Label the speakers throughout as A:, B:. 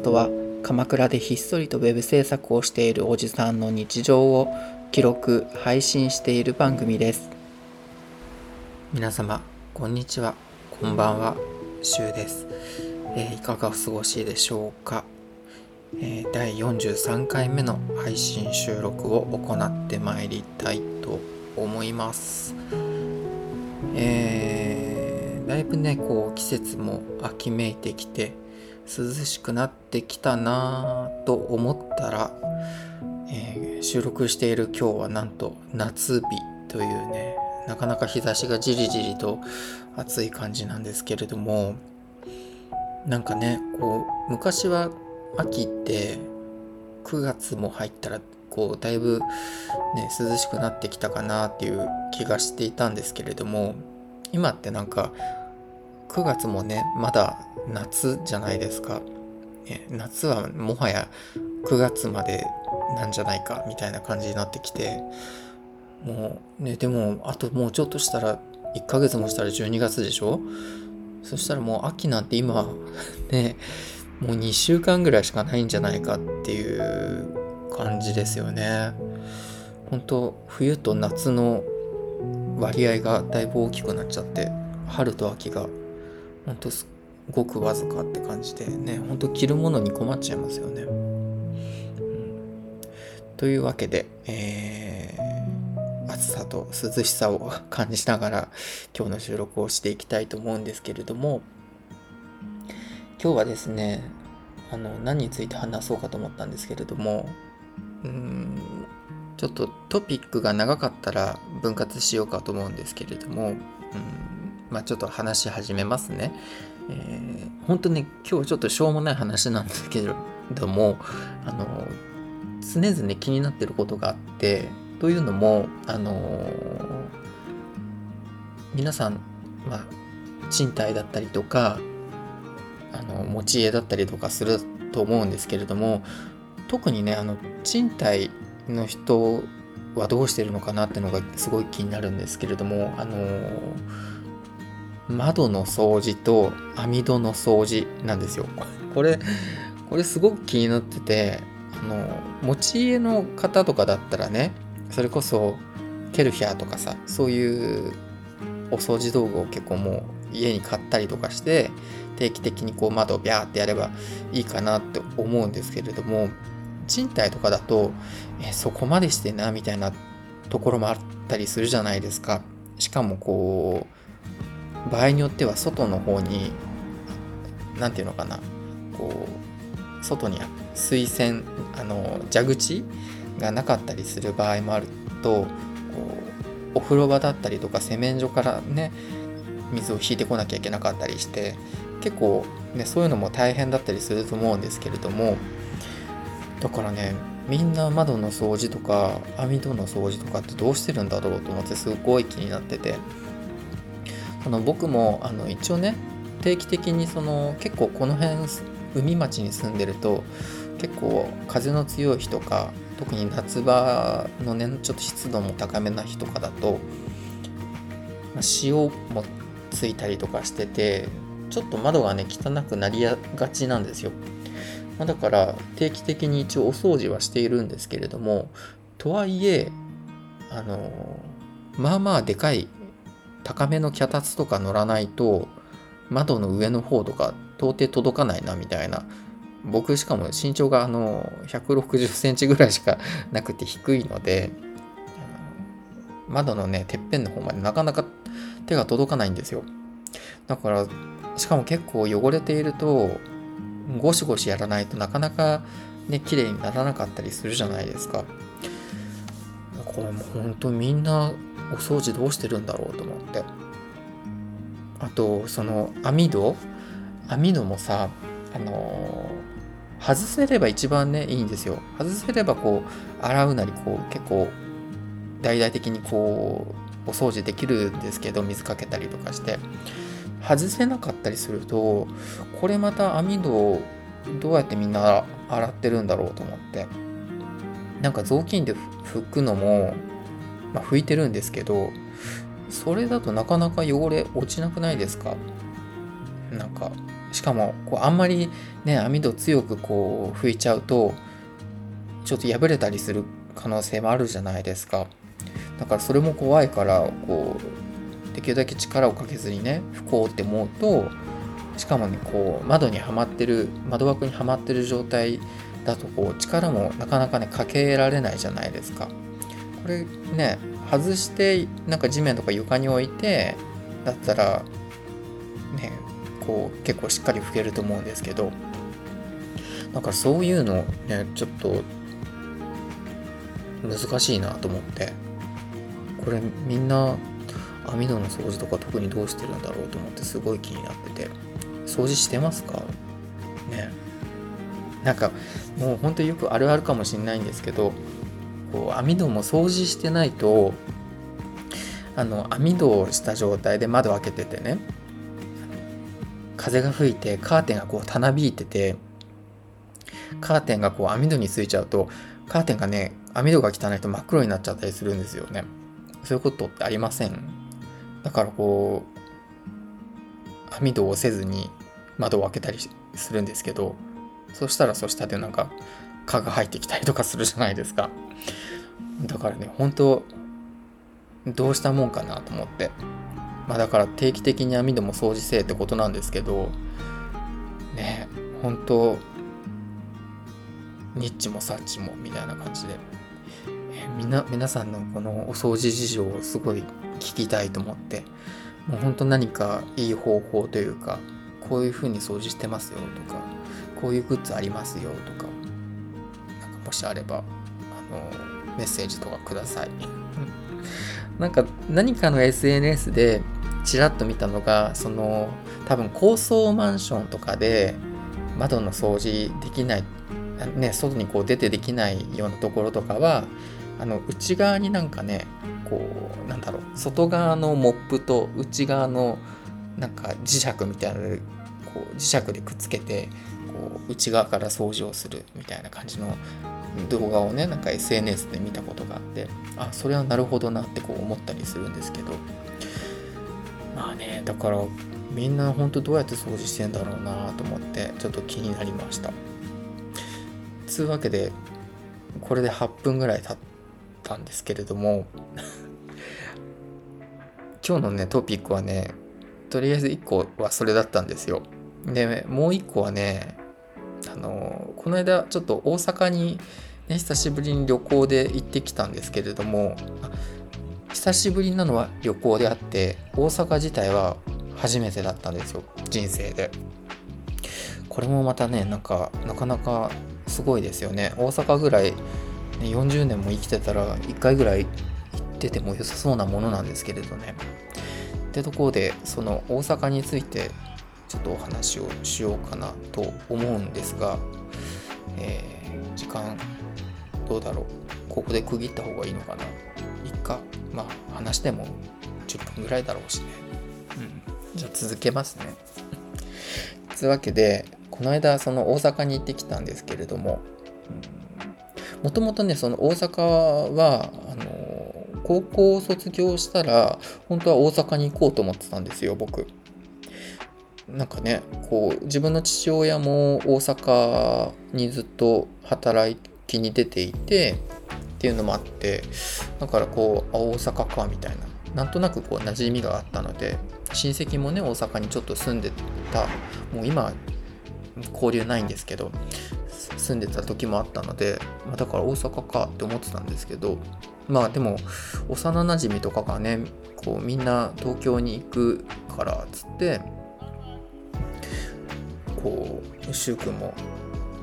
A: ストは鎌倉でひっそりとウェブ制作をしているおじさんの日常を記録配信している番組です。皆様こんにちは。こんばんは。しゅうです、えー、いかがお過ごしでしょうか、えー、第43回目の配信収録を行ってまいりたいと思います。えー、だいぶねこう季節も秋めいてきて涼しくなってきたなぁと思ったら、えー、収録している今日はなんと夏日というねなかなか日差しがじりじりと暑い感じなんですけれどもなんかねこう昔は秋って9月も入ったらこうだいぶね涼しくなってきたかなっていう気がしていたんですけれども今ってなんか9月もねまだ夏じゃないですか、ね、夏はもはや9月までなんじゃないかみたいな感じになってきてもうねでもあともうちょっとしたら1ヶ月もしたら12月でしょ？そしたらもう秋なんて今ねもう2週間ぐらいしかないんじゃないかっていう感じですよね。本当冬と夏の割合がだいぶ大きくなっちゃって春と秋が本当すごくわずかって感じでねほんと着るものに困っちゃいますよね。うん、というわけで、えー、暑さと涼しさを感じながら今日の収録をしていきたいと思うんですけれども今日はですねあの何について話そうかと思ったんですけれどもうんちょっとトピックが長かったら分割しようかと思うんですけれども、うんまあ、ちょっと話し始めますね。えー、本当ね、今日ちょっとしょうもない話なんですけれども、あの、常々気になってることがあって、というのも、あの皆さん、まあ、賃貸だったりとか、あの、持ち家だったりとかすると思うんですけれども、特にね、あの、賃貸の人はどうしてるのかなっていうのがすごい気になるんですけれども、あの窓の掃除と網戸の掃除なんですよ。これ、これすごく気になってて、あの、持ち家の方とかだったらね、それこそケルヒャーとかさ、そういうお掃除道具を結構もう家に買ったりとかして、定期的にこう窓をビャーってやればいいかなって思うんですけれども、賃貸とかだと、えそこまでしてな、みたいなところもあったりするじゃないですか。しかもこう、場合によっては外の方に何て言うのかなこう外に水栓あの蛇口がなかったりする場合もあるとこうお風呂場だったりとか洗面所からね水を引いてこなきゃいけなかったりして結構ねそういうのも大変だったりすると思うんですけれどもだからねみんな窓の掃除とか網戸の掃除とかってどうしてるんだろうと思ってすごい気になってて。あの僕もあの一応ね定期的にその結構この辺海町に住んでると結構風の強い日とか特に夏場のねちょっと湿度も高めな日とかだと、まあ、塩もついたりとかしててちょっと窓がね汚くなりがちなんですよ、まあ、だから定期的に一応お掃除はしているんですけれどもとはいえあのまあまあでかい高めの脚立とか乗らないと窓の上の方とか到底届かないなみたいな。僕しかも身長があの160センチぐらいしか なくて低いので窓のねてっぺんの方までなかなか手が届かないんですよ。だからしかも結構汚れているとゴシゴシやらないとなかなかね綺麗にならなかったりするじゃないですか。これもう本当みんなお掃除どうしてるんだろうと思って。あとその網戸？網戸もさあのー、外せれば一番ねいいんですよ。外せればこう洗うなりこう結構大々的にこうお掃除できるんですけど水かけたりとかして。外せなかったりするとこれまた網戸をどうやってみんな洗ってるんだろうと思って。なんか雑巾で拭くのもまあ、拭いてるんですけどそれだとなかなか汚れ落ちなくないですか？なんかしかもこうあんまりね網戸強くこう拭いちゃうとちょっと破れたりする可能性もあるじゃないですか。だからそれも怖いからこうできるだけ力をかけずにね拭こうって思うとしかもねこう窓にはまってる窓枠にはまってる状態だとこう力もなかなかねかけられないじゃないですか。これね外してなんか地面とか床に置いてだったらねこう結構しっかり拭けると思うんですけどだかそういうのねちょっと難しいなと思ってこれみんな網戸の掃除とか特にどうしてるんだろうと思ってすごい気になってて掃除してますか？ね。なんかもうほんとよくあるあるかもしれないんですけどこう網戸も掃除してないとあの網戸をした状態で窓開けててね風が吹いてカーテンがこうたなびいててカーテンがこう網戸についちゃうとカーテンがね網戸が汚いと真っ黒になっちゃったりするんですよね。そういうことってありません。だからこう網戸をせずに窓を開けたりするんですけどそしたらそしたでなんか蚊が入ってきたりとかするじゃないですか。だからね本当どうしたもんかなと思って。まあだから定期的に網戸も掃除せえってことなんですけどね本当ニッチもサッチもみたいな感じで、えみな皆さんのこのお掃除事情をすごい聞きたいと思って。もう本当何かいい方法というかこういう風に掃除してますよとかこういうグッズありますよとかなんかもしあればあのメッセージとかください。なんか何かの SNS でちらっと見たのがその多分高層マンションとかで窓の掃除できないね外にこう出てできないようなところとかはあの内側になんかねこうなんだろう外側のモップと内側のなんか磁石みたいなこう磁石でくっつけてこう内側から掃除をするみたいな感じの動画をねなんか SNS で見たことがあってあそれはなるほどなってこう思ったりするんですけど。まあねだからみんな本当どうやって掃除してんだろうなと思ってちょっと気になりました。つうわけでこれで8分ぐらい経ったんですけれども 今日のねトピックはねとりあえず1個はそれだったんですよ。でもう1個はねあのこの間ちょっと大阪に、ね、久しぶりに旅行で行ってきたんですけれども久しぶりなのは旅行であって大阪自体は初めてだったんですよ人生で。これもまたねなんかなかなかすごいですよね。大阪ぐらい、ね、40年も生きてたら1回ぐらい行ってても良さそうなものなんですけれどね。ってところでその大阪についてちょっとお話をしようかなと思うんですが、えー、時間どうだろう？ここで区切った方がいいのかな？いっか？まあ話しても10分ぐらいだろうしね。うん。じゃあ続けますね。つうわけでこの間その大阪に行ってきたんですけれどももともとねその大阪はあの高校を卒業したら本当は大阪に行こうと思ってたんですよ僕なんかねこう自分の父親も大阪にずっと働きに出ていてっていうのもあってだからこう大阪かみたいな。なんとなくこう馴染みがあったので親戚もね大阪にちょっと住んでた。もう今交流ないんですけど住んでた時もあったので、まあ、だから大阪かって思ってたんですけどまあでも幼なじみとかがねこうみんな東京に行くからっつってこう柊君も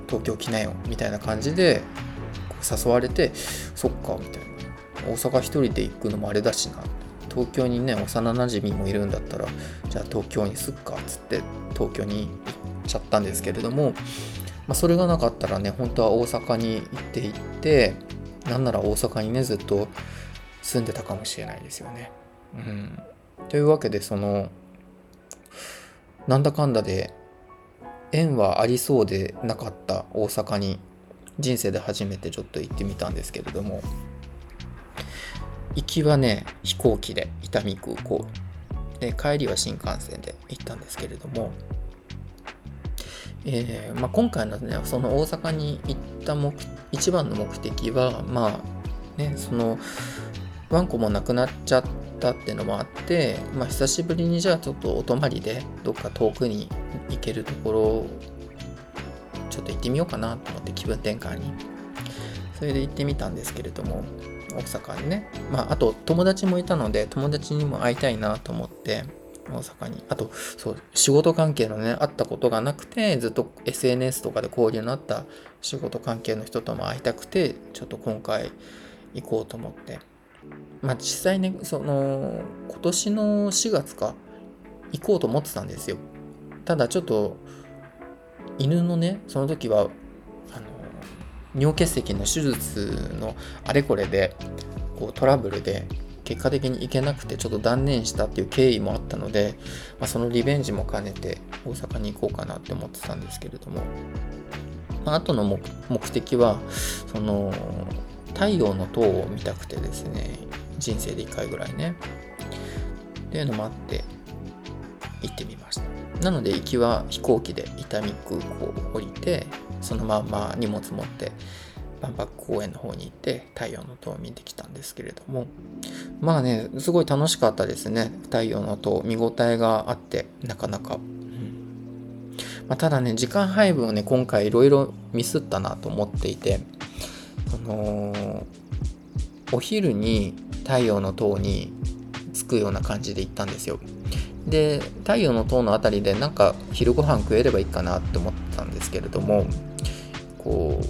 A: 東京来なよみたいな感じで誘われてそっかみたいな。大阪一人で行くのもあれだしな。東京にね幼なじみもいるんだったらじゃあ東京にすっかっつって東京に行っちゃったんですけれども、まあ、それがなかったらね本当は大阪に行っていってなんなら大阪にねずっと住んでたかもしれないですよね。うん、というわけでそのなんだかんだで縁はありそうでなかった大阪に人生で初めてちょっと行ってみたんですけれども行きはね飛行機で伊丹空港。で帰りは新幹線で行ったんですけれどもえー、まあ、今回のねその大阪に行った目一番の目的はまあねそのワンコも亡くなっちゃったっていうのもあって、まあ、久しぶりにじゃあちょっとお泊まりでどっか遠くに行けるところちょっと行ってみようかなと思って気分転換に。それで行ってみたんですけれども大阪にね。まああと友達もいたので友達にも会いたいなと思って大阪に。あとそう仕事関係のね会ったことがなくてずっと SNS とかで交流のあった仕事関係の人とも会いたくてちょっと今回行こうと思って。まあ実際ねその今年の4月か行こうと思ってたんですよ。ただちょっと犬のねその時はあの尿結石の手術のあれこれでこうトラブルで結果的に行けなくてちょっと断念したっていう経緯もあったので、まあ、そのリベンジも兼ねて大阪に行こうかなって思ってたんですけれども、まあ、後の目的はその太陽の塔を見たくてですね人生で1回ぐらいね。っていうのもあって行ってみました。なので行きは飛行機で伊丹空港を降りてそのまま荷物持って万博公園の方に行って太陽の塔を見てきたんですけれども。まあねすごい楽しかったですね。太陽の塔見応えがあってなかなか、うん。まあ、ただね時間配分をね今回いろいろミスったなと思っていてそのお昼に太陽の塔に着くような感じで行ったんですよ。で太陽の塔の辺りでなんか昼ご飯食えればいいかなって思ったんですけれどもこ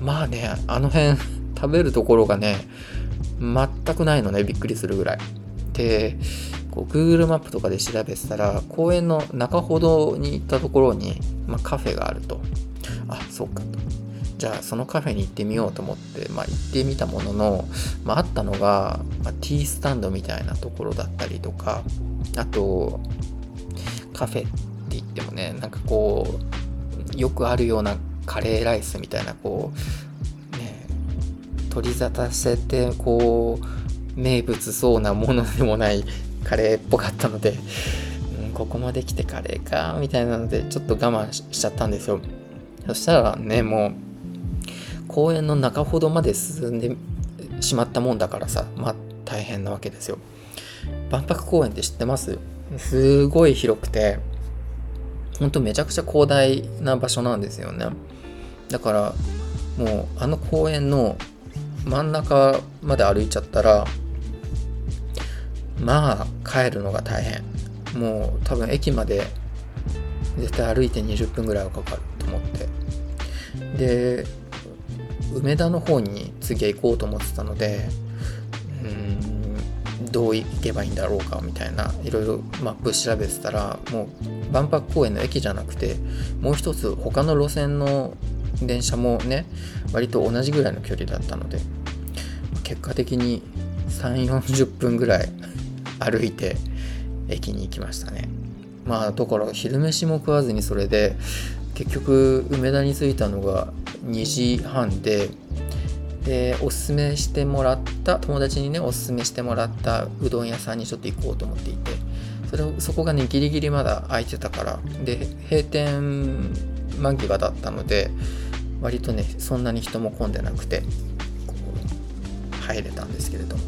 A: うまあねあの辺 食べるところがね全くないのねびっくりするぐらい。でこう Google マップとかで調べてたら公園の中ほどに行ったところに、まあ、カフェがあると。あそうか。とじゃあそのカフェに行ってみようと思って、まあ、行ってみたものの、まあ、あったのが、まあ、ティースタンドみたいなところだったりとかあとカフェって言ってもねなんかこうよくあるようなカレーライスみたいなこうね取り沙汰せてこう名物そうなものでもない カレーっぽかったので、うん、ここまで来てカレーかみたいなのでちょっと我慢しちゃったんですよ。そしたらねもう公園の中ほどまで進んでしまったもんだからさまあ大変なわけですよ。万博公園って知ってます？すごい広くてほんとめちゃくちゃ広大な場所なんですよね。だからもうあの公園の真ん中まで歩いちゃったらまあ帰るのが大変。もう多分駅まで絶対歩いて20分ぐらいはかかると思って。で梅田の方に次は行こうと思ってたのでうんどう行けばいいんだろうかみたいないろいろマップ調べてたらもう万博公園の駅じゃなくてもう一つ他の路線の電車もね割と同じぐらいの距離だったので結果的に3 4 0分ぐらい 歩いて駅に行きましたね。まあだから昼飯も食わずにそれで結局梅田に着いたのが2時半ででおすすめしてもらった友達にねおすすめしてもらったうどん屋さんにちょっと行こうと思っていてそれそこがねギリギリまだ空いてたからで閉店間際だったので割とねそんなに人も混んでなくて入れたんですけれども。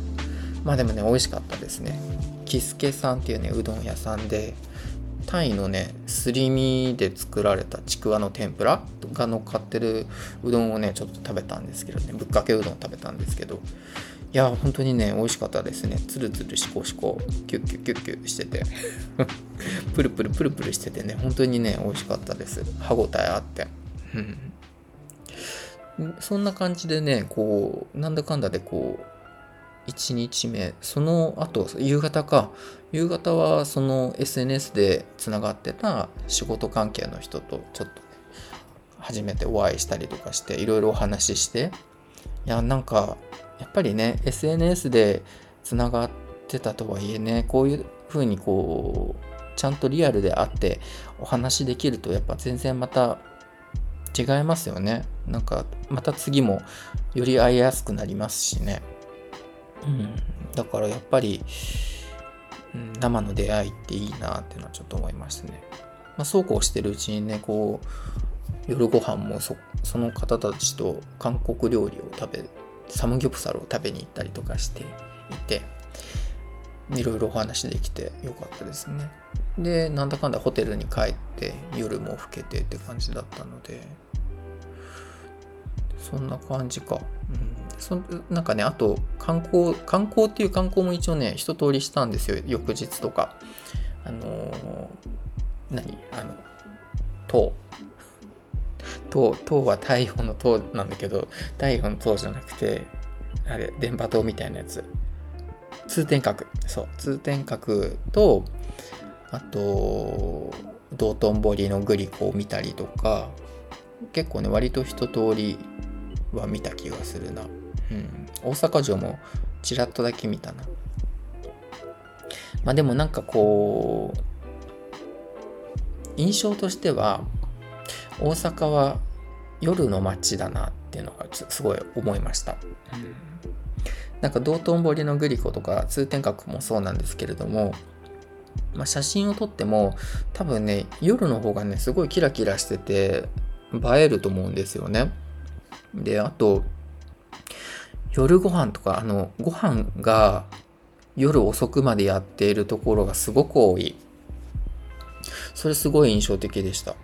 A: まあでもね美味しかったですね。キスケさんっていうねうどん屋さんでタイのねすり身で作られたちくわの天ぷらが乗っかってるうどんをねちょっと食べたんですけどねぶっかけうどん食べたんですけどいや本当にね美味しかったですね。つるつるしこしこキュッキュッキュッキュッしてて プルプルプルプルしててね本当にね美味しかったです。歯ごたえあって。うん。そんな感じでねこうなんだかんだでこう1日目その後夕方か。夕方はその SNS でつながってた仕事関係の人とちょっと、初めてお会いしたりとかしていろいろお話しして。いやなんかやっぱりね SNS でつながってたとはいえねこういう風にこうちゃんとリアルで会ってお話できるとやっぱ全然また違いますよね。なんかまた次もより会いやすくなりますしね。うん、だからやっぱり、うん、生の出会いっていいなっていうのはちょっと思いましたね。まあ、そうこうしてるうちにねこう夜ご飯もそその方たちと韓国料理を食べサムギョプサルを食べに行ったりとかしていていろいろお話できてよかったですねでなんだかんだホテルに帰って夜も更けてって感じだったのでそんな感じか。うん。そなんかね、あと、観光、観光っていう観光も一応ね、一通りしたんですよ。翌日とか。あのー、何？あの、塔。塔、塔は太陽の塔なんだけど、太陽の塔じゃなくて、あれ、電波塔みたいなやつ。通天閣。そう。通天閣と、あと、道頓堀のグリコを見たりとか、結構ね、割と一通りは見た気がするな。うん。大阪城もちらっとだけ見たな。まあでもなんかこう、印象としては、大阪は夜の街だなっていうのがすごい思いました。うん、なんか道頓堀のグリコとか通天閣もそうなんですけれども、まあ、写真を撮っても多分ね夜の方がねすごいキラキラしてて映えると思うんですよね。で、あと、夜ご飯とか、あの、ご飯が夜遅くまでやっているところがすごく多い。それすごい印象的でした。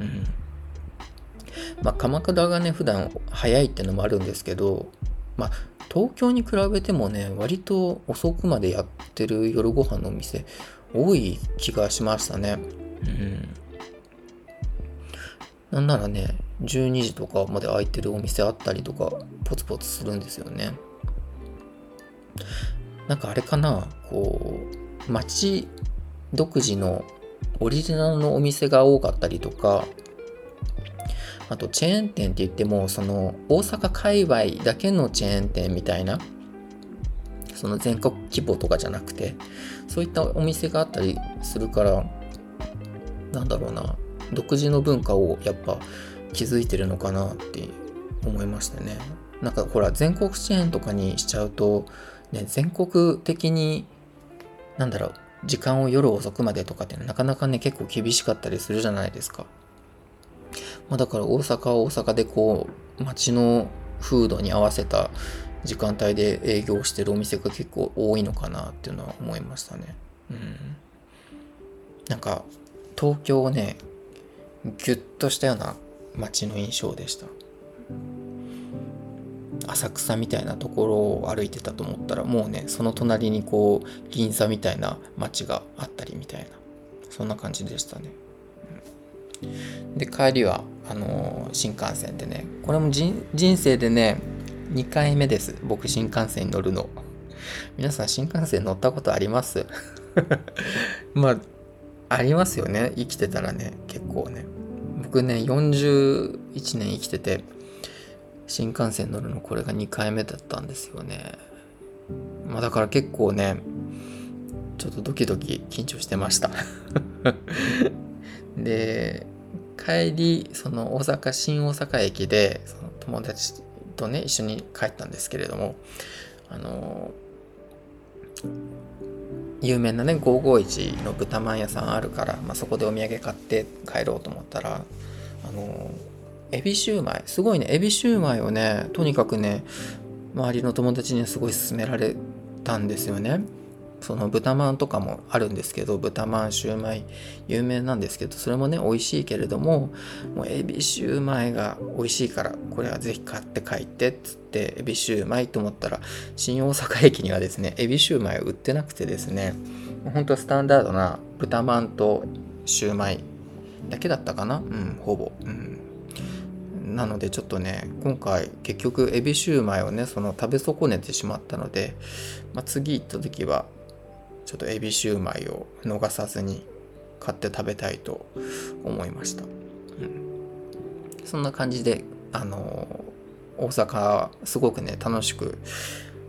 A: うん。まあ、鎌倉がね、普段早いってのもあるんですけど、まあ、東京に比べてもね、割と遅くまでやってる夜ご飯のお店多い気がしましたね。うん。なんならね、12時とかまで開いてるお店あったりとか、ポツポツするんですよね。なんかあれかな、こう、街独自のオリジナルのお店が多かったりとか、あとチェーン店って言っても、その大阪界隈だけのチェーン店みたいな、その全国規模とかじゃなくて、そういったお店があったりするから、なんだろうな、独自の文化をやっぱ気づいてるのかなって思いましたね。なんかほら全国チェーンとかにしちゃうと、ね、全国的になんだろう時間を夜遅くまでとかってなかなかね結構厳しかったりするじゃないですか。まあ、だから大阪は大阪でこう街の風土に合わせた時間帯で営業してるお店が結構多いのかなっていうのは思いましたね。うん。なんか東京をねギュッとしたような街の印象でした。浅草みたいなところを歩いてたと思ったらもうねその隣にこう銀座みたいな街があったりみたいなそんな感じでしたね、で帰りはあのー、新幹線でねこれも人生でね2回目です。僕新幹線に乗るの。皆さん新幹線乗ったことあります？まあありますよね。生きてたらね結構ね。僕ね41年生きてて新幹線乗るのこれが2回目だったんですよね。まあだから結構ねちょっとドキドキ緊張してました。で帰りその大阪新大阪駅でその友達とね一緒に帰ったんですけれどもあの有名なね551の豚まん屋さんあるから、まあ、そこでお土産買って帰ろうと思ったらあのエビシューマイすごいねエビシューマイをねとにかくね周りの友達にはすごい勧められたんですよね。その豚まんとかもあるんですけど豚まんシューマイ有名なんですけどそれもね美味しいけれどももうエビシューマイが美味しいからこれはぜひ買って帰ってっつってエビシューマイと思ったら新大阪駅にはですねエビシューマイ売ってなくてですねほんとスタンダードな豚まんとシューマイだけだったかな。うんほぼ。うん。なのでちょっとね今回結局エビシューマイをねその食べ損ねてしまったので、まあ、次行った時はちょっとエビシューマイを逃さずに買って食べたいと思いました、うん、そんな感じであの大阪すごくね楽しく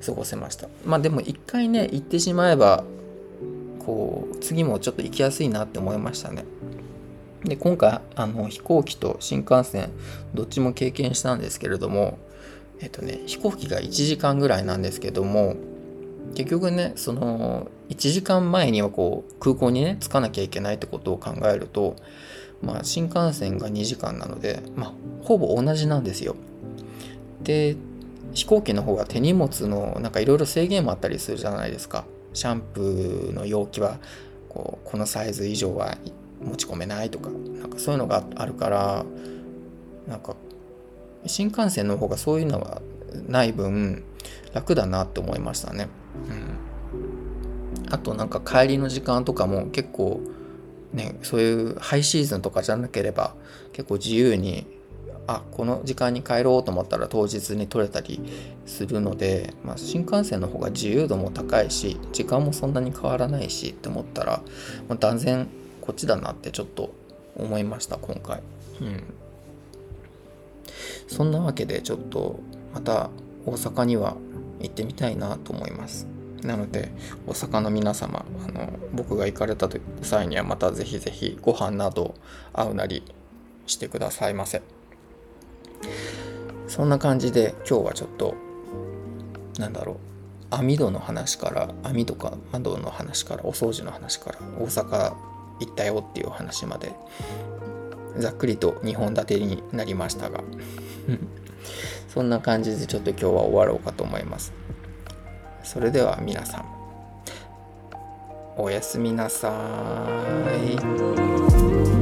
A: 過ごせました。まあでも一回ね行ってしまえばこう次もちょっと行きやすいなって思いましたね。で今回あの飛行機と新幹線どっちも経験したんですけれどもえっとね飛行機が1時間ぐらいなんですけども結局ねその1時間前にはこう空港にね着かなきゃいけないってことを考えるとまあ新幹線が2時間なのでまあほぼ同じなんですよ。で飛行機の方が手荷物のなんかいろいろ制限もあったりするじゃないですか。シャンプーの容器はこうこのサイズ以上は持ち込めないとかなんかそういうのがあるからなんか新幹線の方がそういうのがない分楽だなって思いましたね。うん、あとなんか帰りの時間とかも結構ねそういうハイシーズンとかじゃなければ結構自由にあこの時間に帰ろうと思ったら当日に取れたりするので、まあ、新幹線の方が自由度も高いし時間もそんなに変わらないしって思ったら、まあ、断然こっちだなってちょっと思いました今回。うんそんなわけでちょっとまた大阪には行ってみたいなと思います。なので大阪の皆様あの僕が行かれた際にはまたぜひぜひご飯など会うなりしてくださいませ。そんな感じで今日はちょっとなんだろう網戸の話から網とか窓の話からお掃除の話から大阪行ったよっていう話までざっくりと2本立てになりましたが そんな感じでちょっと今日は終わろうかと思いますそれでは皆さんおやすみなさい。